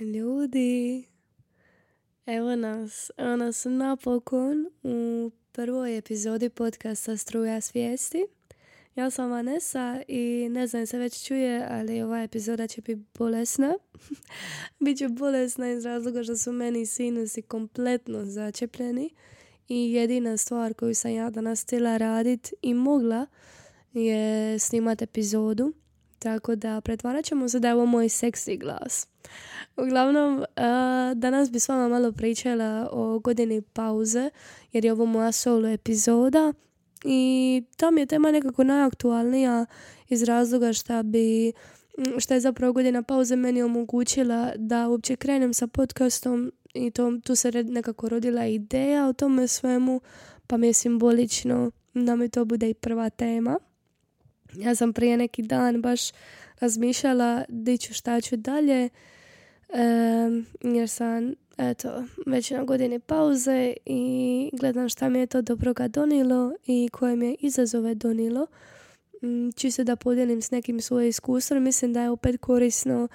Ljudi, evo nas, evo nas napokon u prvoj epizodi podcasta Struja svijesti. Ja sam Vanessa i ne znam se već čuje, ali ova epizoda će biti bolesna. Biće bolesna iz razloga što su meni sinusi kompletno začepljeni i jedina stvar koju sam ja danas htjela radit i mogla je snimat epizodu. Tako da pretvarat ćemo se da je ovo moj seksi glas. Uglavnom, danas bi s vama malo pričala o godini pauze, jer je ovo moja solo epizoda i ta mi je tema nekako najaktualnija iz razloga što bi što je zapravo godina pauze meni omogućila da uopće krenem sa podcastom i to, tu se nekako rodila ideja o tome svemu, pa mi je simbolično da mi to bude i prva tema. Ja sam prije neki dan baš razmišljala di ću šta ću dalje jer sam eto, već na godini pauze i gledam šta mi je to dobroga donilo i koje mi je izazove donilo. Mm, čisto da podijelim s nekim svoje iskustvo. Mislim da je opet korisno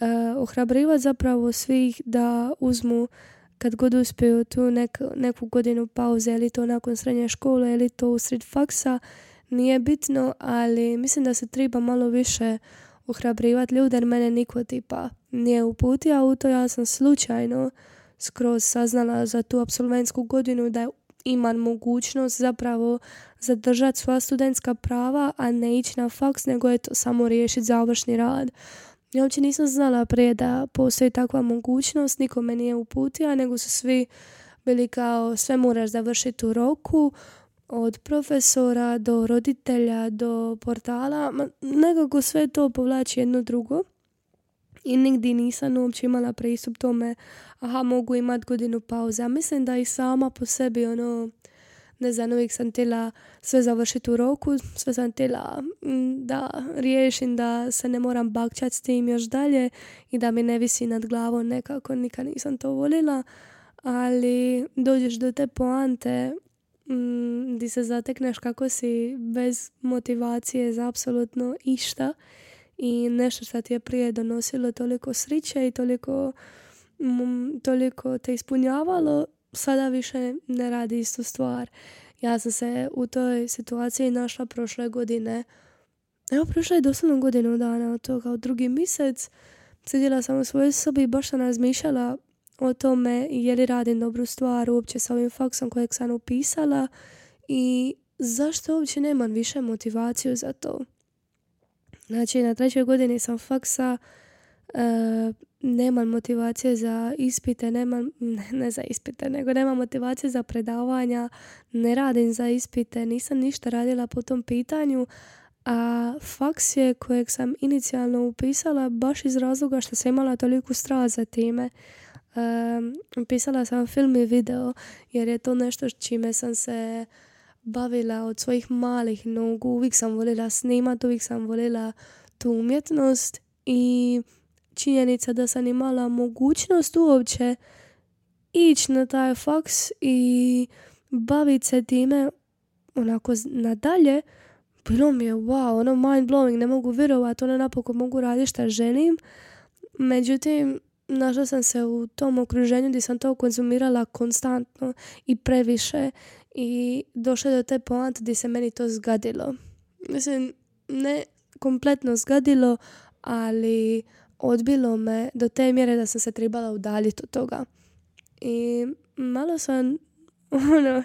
uh, ohrabrivati zapravo svih da uzmu kad god uspiju tu neku godinu pauze, ili to nakon srednje škole, ili to usred faksa, nije bitno, ali mislim da se treba malo više ohrabrivati ljude jer mene niko tipa nije uputio u to. Ja sam slučajno skroz saznala za tu absolventsku godinu da imam mogućnost zapravo zadržati sva studentska prava, a ne ići na faks, nego je to samo riješiti završni rad. Ja uopće nisam znala prije da postoji takva mogućnost, niko me nije uputio, nego su svi bili kao sve moraš završiti u roku, od profesora do roditelja do portala, nekako sve to povlači jedno drugo. I nigdje nisam uopće imala pristup tome, aha, mogu imat godinu pauze. A mislim da i sama po sebi, ono, ne znam, uvijek sam htjela sve završiti u roku, sve sam htjela mm, da riješim da se ne moram bakćati s tim još dalje i da mi ne visi nad glavom nekako, nikad nisam to volila, ali dođeš do te poante mm, di se zatekneš kako si bez motivacije za apsolutno išta i nešto što ti je prije donosilo toliko sriće i toliko, mm, toliko te ispunjavalo, sada više ne radi istu stvar. Ja sam se u toj situaciji našla prošle godine. Evo, prošle je doslovno godinu dana od toga, drugi mjesec. Sjedila sam u svojoj sobi i baš sam razmišljala o tome je li radim dobru stvar uopće sa ovim faksom kojeg sam upisala i zašto uopće nemam više motivaciju za to. Znači, na trećoj godini sam faksa, uh, nemam motivacije za ispite, nemam, ne, ne za ispite, nego nemam motivacije za predavanja, ne radim za ispite, nisam ništa radila po tom pitanju, a faks je kojeg sam inicijalno upisala baš iz razloga što sam imala toliko strah za time. Um, pisala sam film i video jer je to nešto čime sam se bavila od svojih malih nogu. Uvijek sam voljela snimati, uvijek sam voljela tu umjetnost i činjenica da sam imala mogućnost uopće ići na taj faks i baviti se time onako nadalje, bilo mi je wow, ono mind blowing, ne mogu vjerovati, ono napokon mogu raditi što želim. Međutim, našla sam se u tom okruženju gdje sam to konzumirala konstantno i previše i došla do te poante gdje se meni to zgadilo. Mislim, ne kompletno zgadilo, ali odbilo me do te mjere da sam se trebala udaljiti od toga. I malo sam, ono,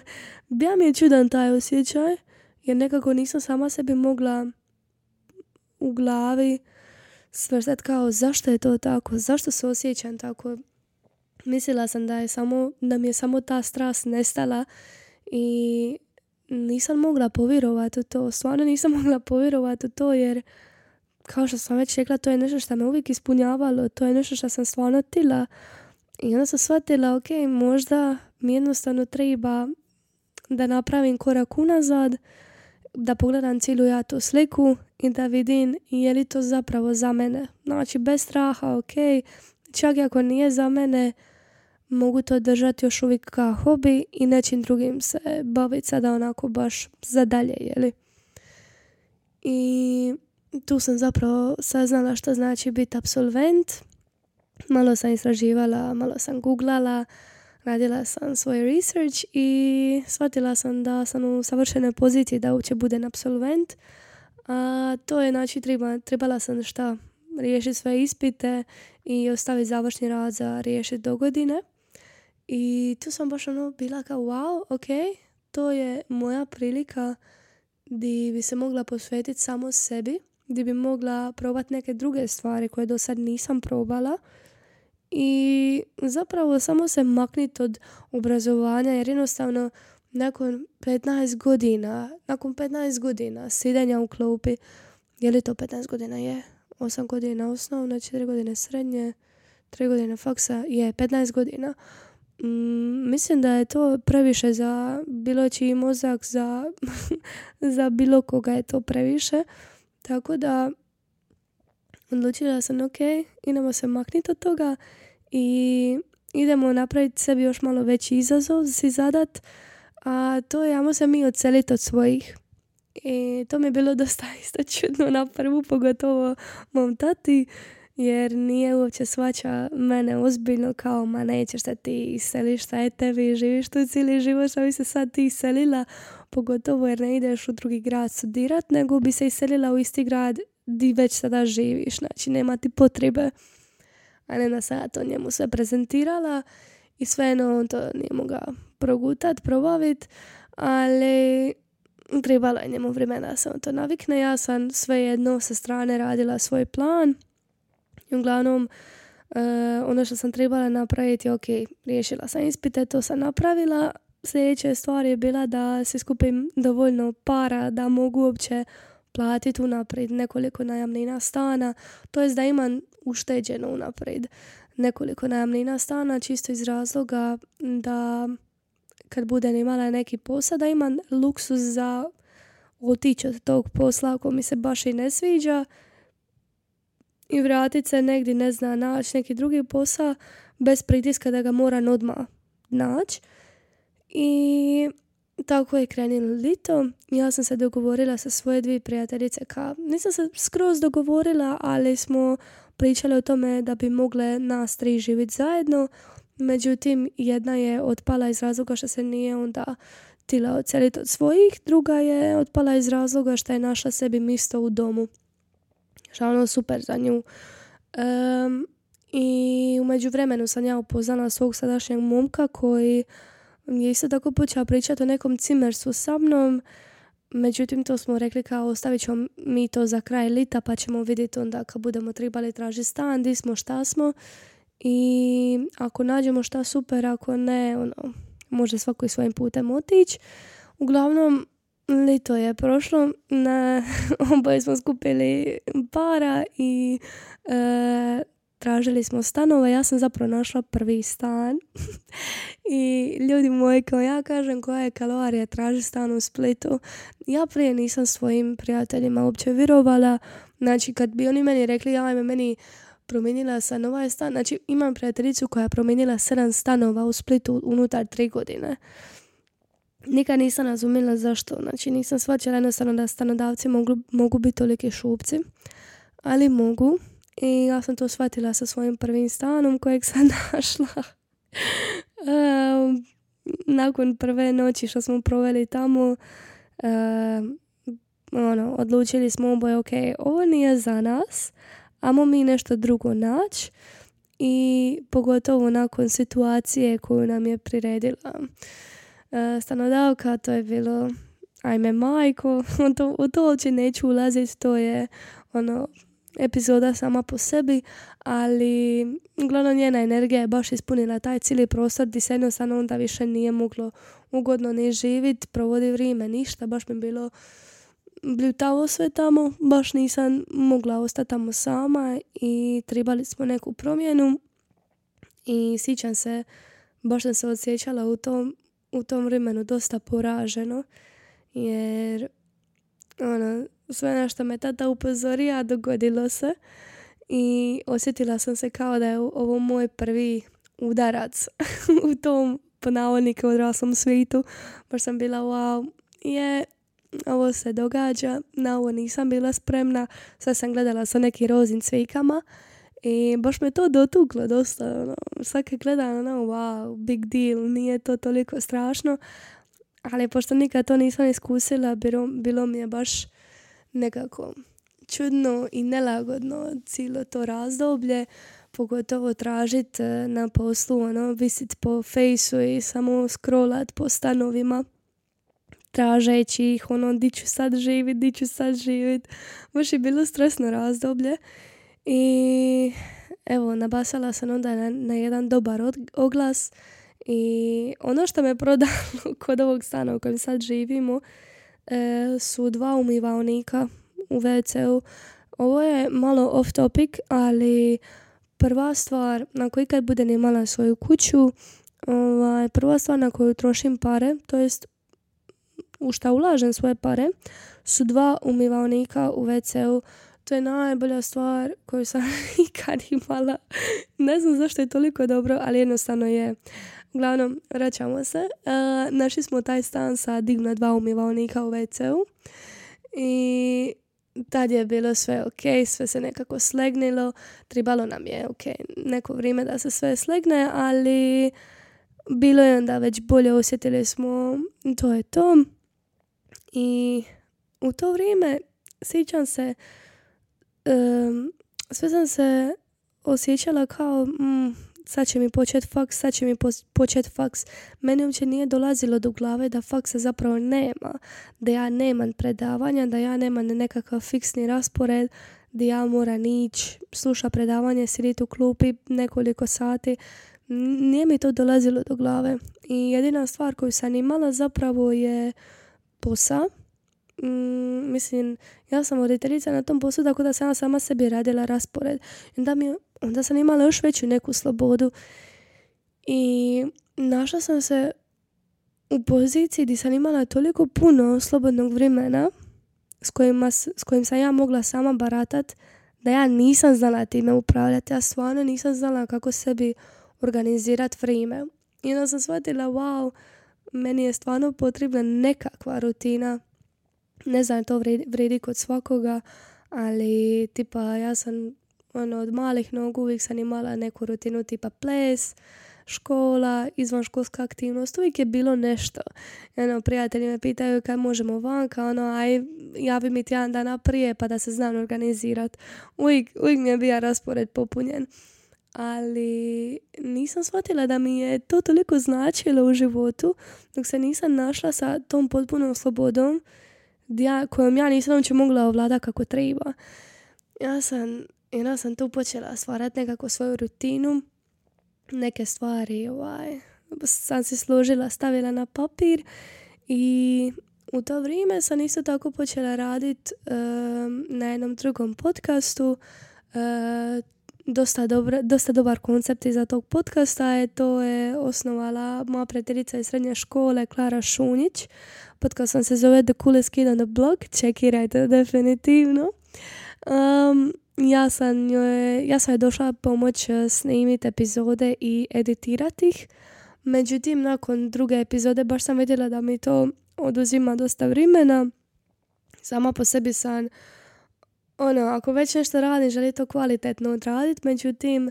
bija mi je čudan taj osjećaj, jer nekako nisam sama sebi mogla u glavi svrstati kao zašto je to tako, zašto se osjećam tako. Mislila sam da, je samo, da mi je samo ta strast nestala i nisam mogla povjerovati u to. Stvarno nisam mogla povjerovati u to jer kao što sam već rekla, to je nešto što me uvijek ispunjavalo, to je nešto što sam stvarno tila. I onda sam shvatila, ok, možda mi jednostavno treba da napravim korak unazad, da pogledam cijelu ja tu sliku i da vidim je li to zapravo za mene. Znači, bez straha, ok, čak i ako nije za mene, mogu to držati još uvijek kao hobi i nečim drugim se baviti sada onako baš za dalje, jeli? I tu sam zapravo saznala što znači biti absolvent malo sam istraživala, malo sam googlala, radila sam svoj research i shvatila sam da sam u savršenoj poziciji da uopće budem absolvent. A to je, znači, treba, trebala sam šta? Riješiti sve ispite i ostaviti završni rad za riješiti do godine. I tu sam baš ono bila kao wow, ok, to je moja prilika di bi se mogla posvetiti samo sebi, di bi mogla probati neke druge stvari koje do sad nisam probala i zapravo samo se makniti od obrazovanja jer jednostavno nakon 15 godina, nakon 15 godina sidenja u klupi, je li to 15 godina? Je. 8 godina osnovno, 4 godine srednje, 3 godine faksa, je 15 godina. Mm, mislim da je to previše za bilo čiji mozak, za, za bilo koga je to previše. Tako da odlučila sam ok, idemo se makniti od toga i idemo napraviti sebi još malo veći izazov si zadat, a to je ajmo se mi odseliti od svojih. I to mi je bilo dosta isto čudno na prvu, pogotovo mom tati, jer nije uopće svača mene ozbiljno kao ma nećeš se ti iseliš, šta je tebi, živiš tu cijeli život, šta bi se sad ti iselila, pogotovo jer ne ideš u drugi grad studirat, nego bi se iselila u isti grad di već sada živiš, znači nema ti potrebe. A ne da sad to njemu sve prezentirala i sve on to nije mogao progutat, probavit, ali trebalo je njemu vremena da se on to navikne. Ja sam svejedno sa strane radila svoj plan i uglavnom uh, ono što sam trebala napraviti, ok, riješila sam ispite, to sam napravila. Sljedeća stvar je bila da se skupim dovoljno para da mogu uopće platiti unaprijed nekoliko najamnina stana, to jest da imam ušteđeno unaprijed nekoliko najamnina stana, čisto iz razloga da kad budem imala neki posao, da imam luksus za otići od tog posla ako mi se baš i ne sviđa i vratiti se negdje, ne zna, naći neki drugi posao bez pritiska da ga moram odmah naći. I tako je krenulo lito. Ja sam se dogovorila sa svoje dvije prijateljice. Ka, nisam se skroz dogovorila, ali smo pričali o tome da bi mogle nas tri živjeti zajedno. Međutim, jedna je otpala iz razloga što se nije onda tila odseliti od svojih. Druga je otpala iz razloga što je našla sebi mjesto u domu. Što je ono super za nju. Um, I u međuvremenu sam ja upoznala svog sadašnjeg momka koji je isto tako počeo pričati o nekom cimersu sa mnom. Međutim, to smo rekli kao ostavit ćemo mi to za kraj lita pa ćemo vidjeti onda kad budemo trebali tražiti stan, di smo, šta smo. I ako nađemo šta super, ako ne, ono, može svako i svojim putem otići. Uglavnom, lito je prošlo, na, oboje smo skupili para i e, tražili smo stanova, ja sam zapravo našla prvi stan i ljudi moji kao ja kažem koja je kalorija traži stan u Splitu. Ja prije nisam svojim prijateljima uopće vjerovala, znači kad bi oni meni rekli ja me meni promijenila sam ovaj stan, znači imam prijateljicu koja je promijenila sedam stanova u Splitu unutar tri godine. Nikad nisam razumjela zašto, znači nisam shvaćala jednostavno da stanodavci mogu, mogu biti toliki šupci, ali mogu i ja sam to shvatila sa svojim prvim stanom kojeg sam našla. nakon prve noći što smo proveli tamo, ono, odlučili smo oboje, ok, ovo nije za nas, amo mi nešto drugo naći i pogotovo nakon situacije koju nam je priredila stanodavka, to je bilo ajme majko, to, u to uopće neću ulaziti, to je ono epizoda sama po sebi, ali uglavnom njena energija je baš ispunila taj cijeli prostor gdje se jednostavno onda više nije moglo ugodno ni živjeti, provodi vrijeme, ništa, baš mi bilo bljutavo sve tamo, baš nisam mogla ostati tamo sama i trebali smo neku promjenu i sjećam se, baš sam se osjećala u tom, u tom vremenu dosta poraženo jer ono, sve na što me tata upozorio, dogodilo se. I osjetila sam se kao da je ovo moj prvi udarac u tom po navodnike odraslom svijetu. Baš sam bila wow, je, ovo se događa, na ovo nisam bila spremna, sad sam gledala sa nekim rozim cvikama I baš me to dotuklo dosta, ono, svake gledam, ono, wow, big deal, nije to toliko strašno, ali pošto nikad to nisam iskusila, bilo, bilo mi je baš nekako čudno i nelagodno cijelo to razdoblje, pogotovo tražit e, na poslu, ono, visit po fejsu i samo scrollat po stanovima tražeći ih, ono, di ću sad živit, di ću sad živit. Baš je bilo stresno razdoblje i evo, nabasala sam onda na, na jedan dobar oglas i ono što me prodalo kod ovog stana u kojem sad živimo su dva umivalnika u WC-u. Ovo je malo off topic, ali prva stvar na koju kad budem imala svoju kuću, ovaj, prva stvar na koju trošim pare, to jest u šta ulažem svoje pare, su dva umivalnika u WC-u. To je najbolja stvar koju sam ikad imala. Ne znam zašto je toliko dobro, ali jednostavno je. Uglavnom, vraćamo se. Uh, našli smo taj stan sa digna dva umivalnika u WC-u. I tad je bilo sve ok, sve se nekako slegnilo. Tribalo nam je ok neko vrijeme da se sve slegne, ali bilo je onda već bolje osjetili smo to je to. I u to vrijeme sjećam se sve sam se osjećala kao mm, sad će mi počet faks, sad će mi počet faks. Meni uopće nije dolazilo do glave da faksa zapravo nema, da ja nemam predavanja, da ja nemam nekakav fiksni raspored, da ja moram ići, sluša predavanje, sjediti u klupi nekoliko sati. Nije mi to dolazilo do glave. I jedina stvar koju sam imala zapravo je posao mm, mislim, ja sam voditeljica na tom poslu, tako da sam sama sebi radila raspored. Onda, mi, onda sam imala još veću neku slobodu. I našla sam se u poziciji gdje sam imala toliko puno slobodnog vremena s, kojima, s kojim sam ja mogla sama baratat, da ja nisam znala time upravljati. Ja stvarno nisam znala kako sebi organizirati vrijeme. I onda sam shvatila, wow, meni je stvarno potrebna nekakva rutina ne znam, to vredi, kod svakoga, ali tipa ja sam ono, od malih nogu uvijek sam imala neku rutinu tipa ples, škola, izvanškolska aktivnost, uvijek je bilo nešto. Ono, prijatelji me pitaju kad možemo vanka, ono, aj javi mi tjedan dana prije pa da se znam organizirat. Uvijek, uvijek mi je bio raspored popunjen. Ali nisam shvatila da mi je to toliko značilo u životu dok se nisam našla sa tom potpunom slobodom ja, kojom ja nisam uopće mogla ovlada kako treba. Ja sam, ja sam tu počela stvarati nekako svoju rutinu, neke stvari ovaj, sam se složila, stavila na papir i u to vrijeme sam isto tako počela raditi na jednom drugom podcastu. Dosta, dobra, dosta dobar koncept iza tog podcasta je to je osnovala moja prijateljica iz srednje škole Klara Šunjić. Podcast sam se zove The Coolest Kid on the Block. Čekirajte definitivno. Um, ja sam joj, ja sam je došla pomoć eh, snimiti epizode i editirati ih. Međutim, nakon druge epizode baš sam vidjela da mi to oduzima dosta vremena. Sama po sebi sam ono, ako već nešto radim, želim to kvalitetno odraditi. Međutim,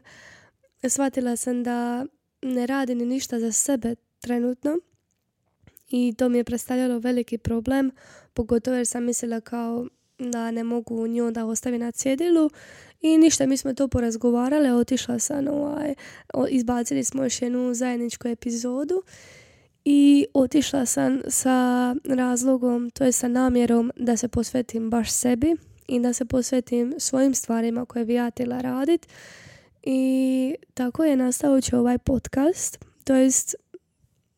shvatila sam da ne radim ništa za sebe trenutno i to mi je predstavljalo veliki problem, pogotovo jer sam mislila kao da ne mogu nju da ostavi na cjedilu i ništa, mi smo to porazgovarali, otišla sam, ovaj, izbacili smo još jednu zajedničku epizodu i otišla sam sa razlogom, to je sa namjerom da se posvetim baš sebi i da se posvetim svojim stvarima koje bi ja htjela radit i tako je nastao ovaj podcast, to jest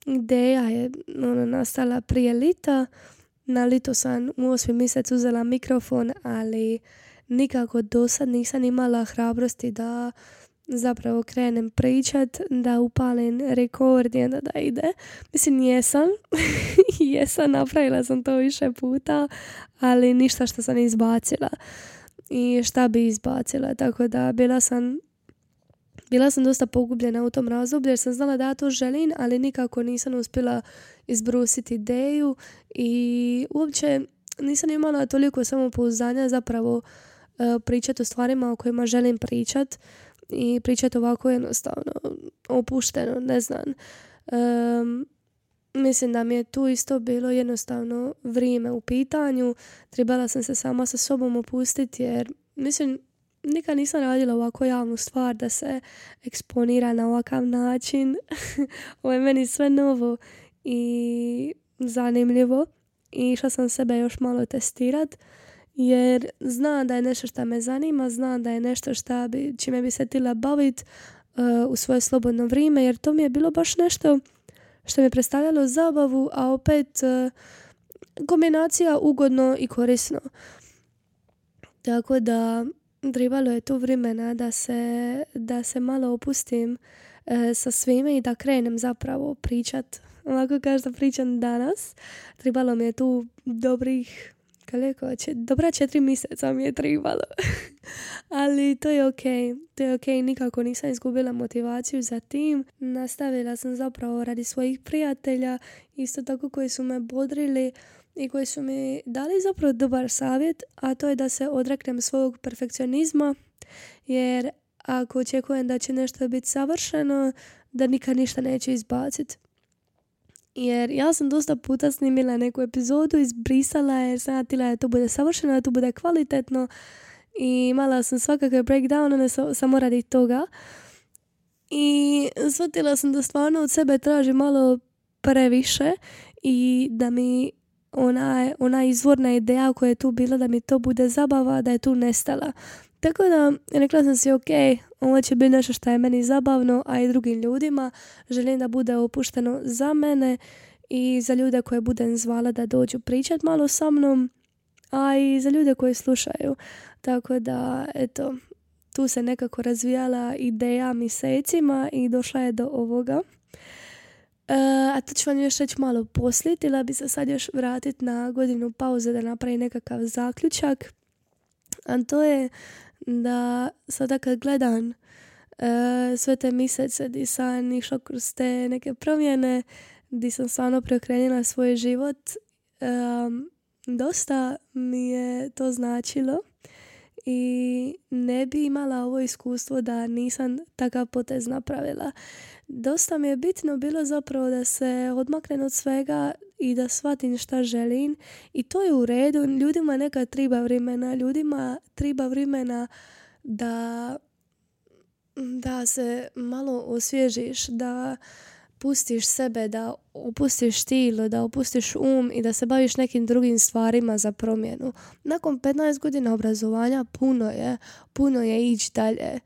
ideja je ono, nastala prije lita. Na lito sam u osmi mjesec uzela mikrofon, ali nikako do sad nisam imala hrabrosti da zapravo krenem pričat, da upalim rekord i onda da ide. Mislim, jesam. jesam, napravila sam to više puta, ali ništa što sam izbacila. I šta bi izbacila, tako da bila sam bila sam dosta pogubljena u tom razdoblju jer sam znala da ja to želim, ali nikako nisam uspjela izbrusiti ideju i uopće nisam imala toliko samopouzdanja zapravo pričati o stvarima o kojima želim pričati i pričati ovako jednostavno, opušteno, ne znam. Mislim da mi je tu isto bilo jednostavno vrijeme u pitanju. Trebala sam se sama sa sobom opustiti jer mislim nikad nisam radila ovako javnu stvar da se eksponira na ovakav način. Ovo je meni sve novo i zanimljivo i išla sam sebe još malo testirat jer znam da je nešto što me zanima, znam da je nešto šta bi, čime bi se htjela baviti uh, u svoje slobodno vrijeme jer to mi je bilo baš nešto što mi je predstavljalo zabavu, a opet uh, kombinacija ugodno i korisno. Tako da trebalo je tu vremena da se, da se malo opustim e, sa svime i da krenem zapravo pričat. Ovako kao što pričam danas, trebalo mi je tu dobrih koliko, će, dobra četiri mjeseca mi je trebalo. Ali to je ok, to je ok, nikako nisam izgubila motivaciju za tim. Nastavila sam zapravo radi svojih prijatelja, isto tako koji su me bodrili i koji su mi dali zapravo dobar savjet, a to je da se odreknem svog perfekcionizma, jer ako očekujem da će nešto biti savršeno, da nikad ništa neće izbaciti. Jer ja sam dosta puta snimila neku epizodu, izbrisala jer sam htjela da to bude savršeno, da to bude kvalitetno i imala sam svakakve breakdown, ne samo radi toga. I shvatila sam da stvarno od sebe traži malo previše i da mi ona, ona izvorna ideja koja je tu bila da mi to bude zabava, da je tu nestala. Tako da rekla sam si ok, ovo će biti nešto što je meni zabavno, a i drugim ljudima. Želim da bude opušteno za mene i za ljude koje budem zvala da dođu pričat malo sa mnom, a i za ljude koje slušaju. Tako da, eto, tu se nekako razvijala ideja mjesecima i došla je do ovoga. E, a to ću vam još reći malo poslije, bi se sad još vratiti na godinu pauze da napravim nekakav zaključak. A to je da sada kad gledam e, sve te mjesece di sam išla kroz te neke promjene, di sam stvarno preokrenila svoj život, dosta mi je to značilo i ne bi imala ovo iskustvo da nisam takav potez napravila. Dosta mi je bitno bilo zapravo da se odmaknem od svega i da shvatim šta želim i to je u redu. Ljudima nekad treba vremena, ljudima treba vremena da da se malo osvježiš, da pustiš sebe, da opustiš tilo, da opustiš um i da se baviš nekim drugim stvarima za promjenu. Nakon 15 godina obrazovanja puno je, puno je ići dalje.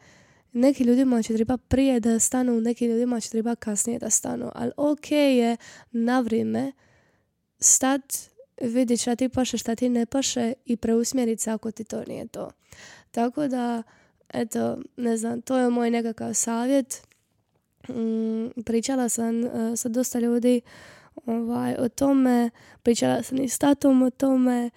Neki ljudima će treba prije da stanu, neki ljudima će treba kasnije da stanu, ali ok je na vrijeme stat, vidjeti šta ti paše, šta ti ne paše i preusmjeriti se ako ti to nije to. Tako da, eto, ne znam, to je moj nekakav savjet Mm, pričala sam uh, sa dosta ljudi ovaj, o tome, pričala sam i s tatom o tome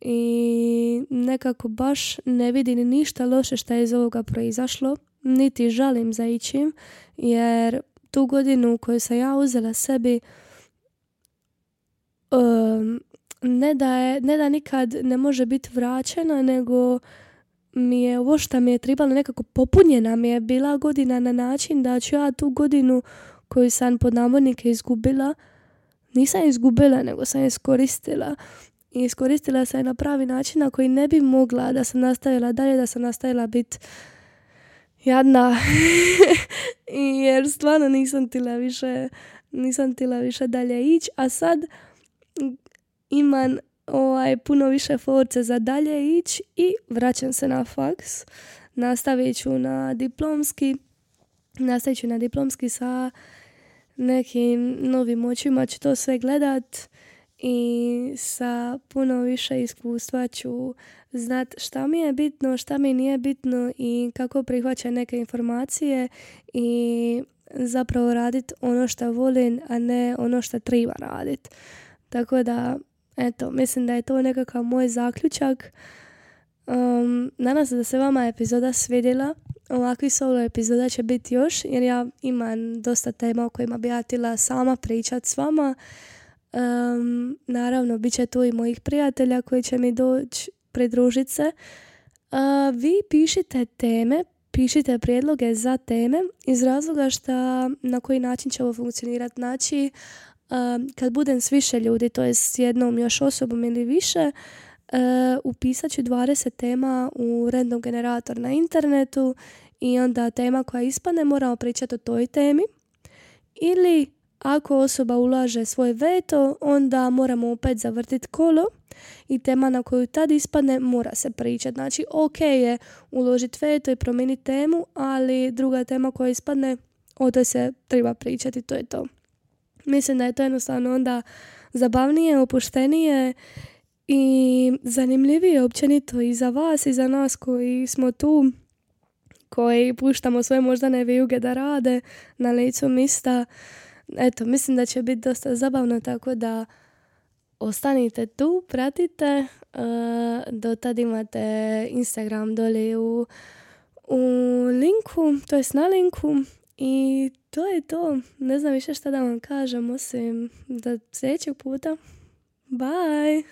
i nekako baš ne vidim ništa loše što je iz ovoga proizašlo, niti žalim za ićim, jer tu godinu koju sam ja uzela sebi um, ne, da je, ne da nikad ne može biti vraćena, nego mi je ovo što mi je trebalo nekako popunjena mi je bila godina na način da ću ja tu godinu koju sam pod navodnike izgubila, nisam izgubila, nego sam iskoristila. I iskoristila sam je na pravi način na koji ne bi mogla da sam nastavila dalje, da sam nastavila biti jadna. Jer stvarno nisam tila više, nisam tila više dalje ići, a sad imam ovaj, puno više force za dalje ići i vraćam se na faks. Nastavit ću na diplomski, nastavit ću na diplomski sa nekim novim očima ću to sve gledat i sa puno više iskustva ću znat šta mi je bitno, šta mi nije bitno i kako prihvaćam neke informacije i zapravo radit ono što volim, a ne ono što treba radit. Tako da Eto, mislim da je to nekakav moj zaključak. Um, nadam se da se vama epizoda svidjela. Ovakvi solo epizoda će biti još jer ja imam dosta tema o kojima bi ja htjela sama pričat s vama. Um, naravno, bit će tu i mojih prijatelja koji će mi doći pridružiti se. vi pišite teme, pišite prijedloge za teme iz razloga što na koji način će ovo funkcionirati. Znači, kad budem s više ljudi, to je s jednom još osobom ili više, upisat ću 20 tema u random generator na internetu i onda tema koja ispane moramo pričati o toj temi. Ili ako osoba ulaže svoj veto, onda moramo opet zavrtiti kolo i tema na koju tad ispadne mora se pričati. Znači, ok je uložiti veto i promijeniti temu, ali druga tema koja ispadne, o toj se treba pričati, to je to. Mislim da je to jednostavno onda zabavnije, opuštenije i zanimljivije općenito i za vas i za nas koji smo tu, koji puštamo svoje moždane vijuge da rade na licu mista. Eto, mislim da će biti dosta zabavno, tako da ostanite tu, pratite. Uh, do tad imate Instagram dole u, u linku, to jest na linku. I to je to. Ne znam više šta da vam kažem, osim da sljedećeg puta. Bye!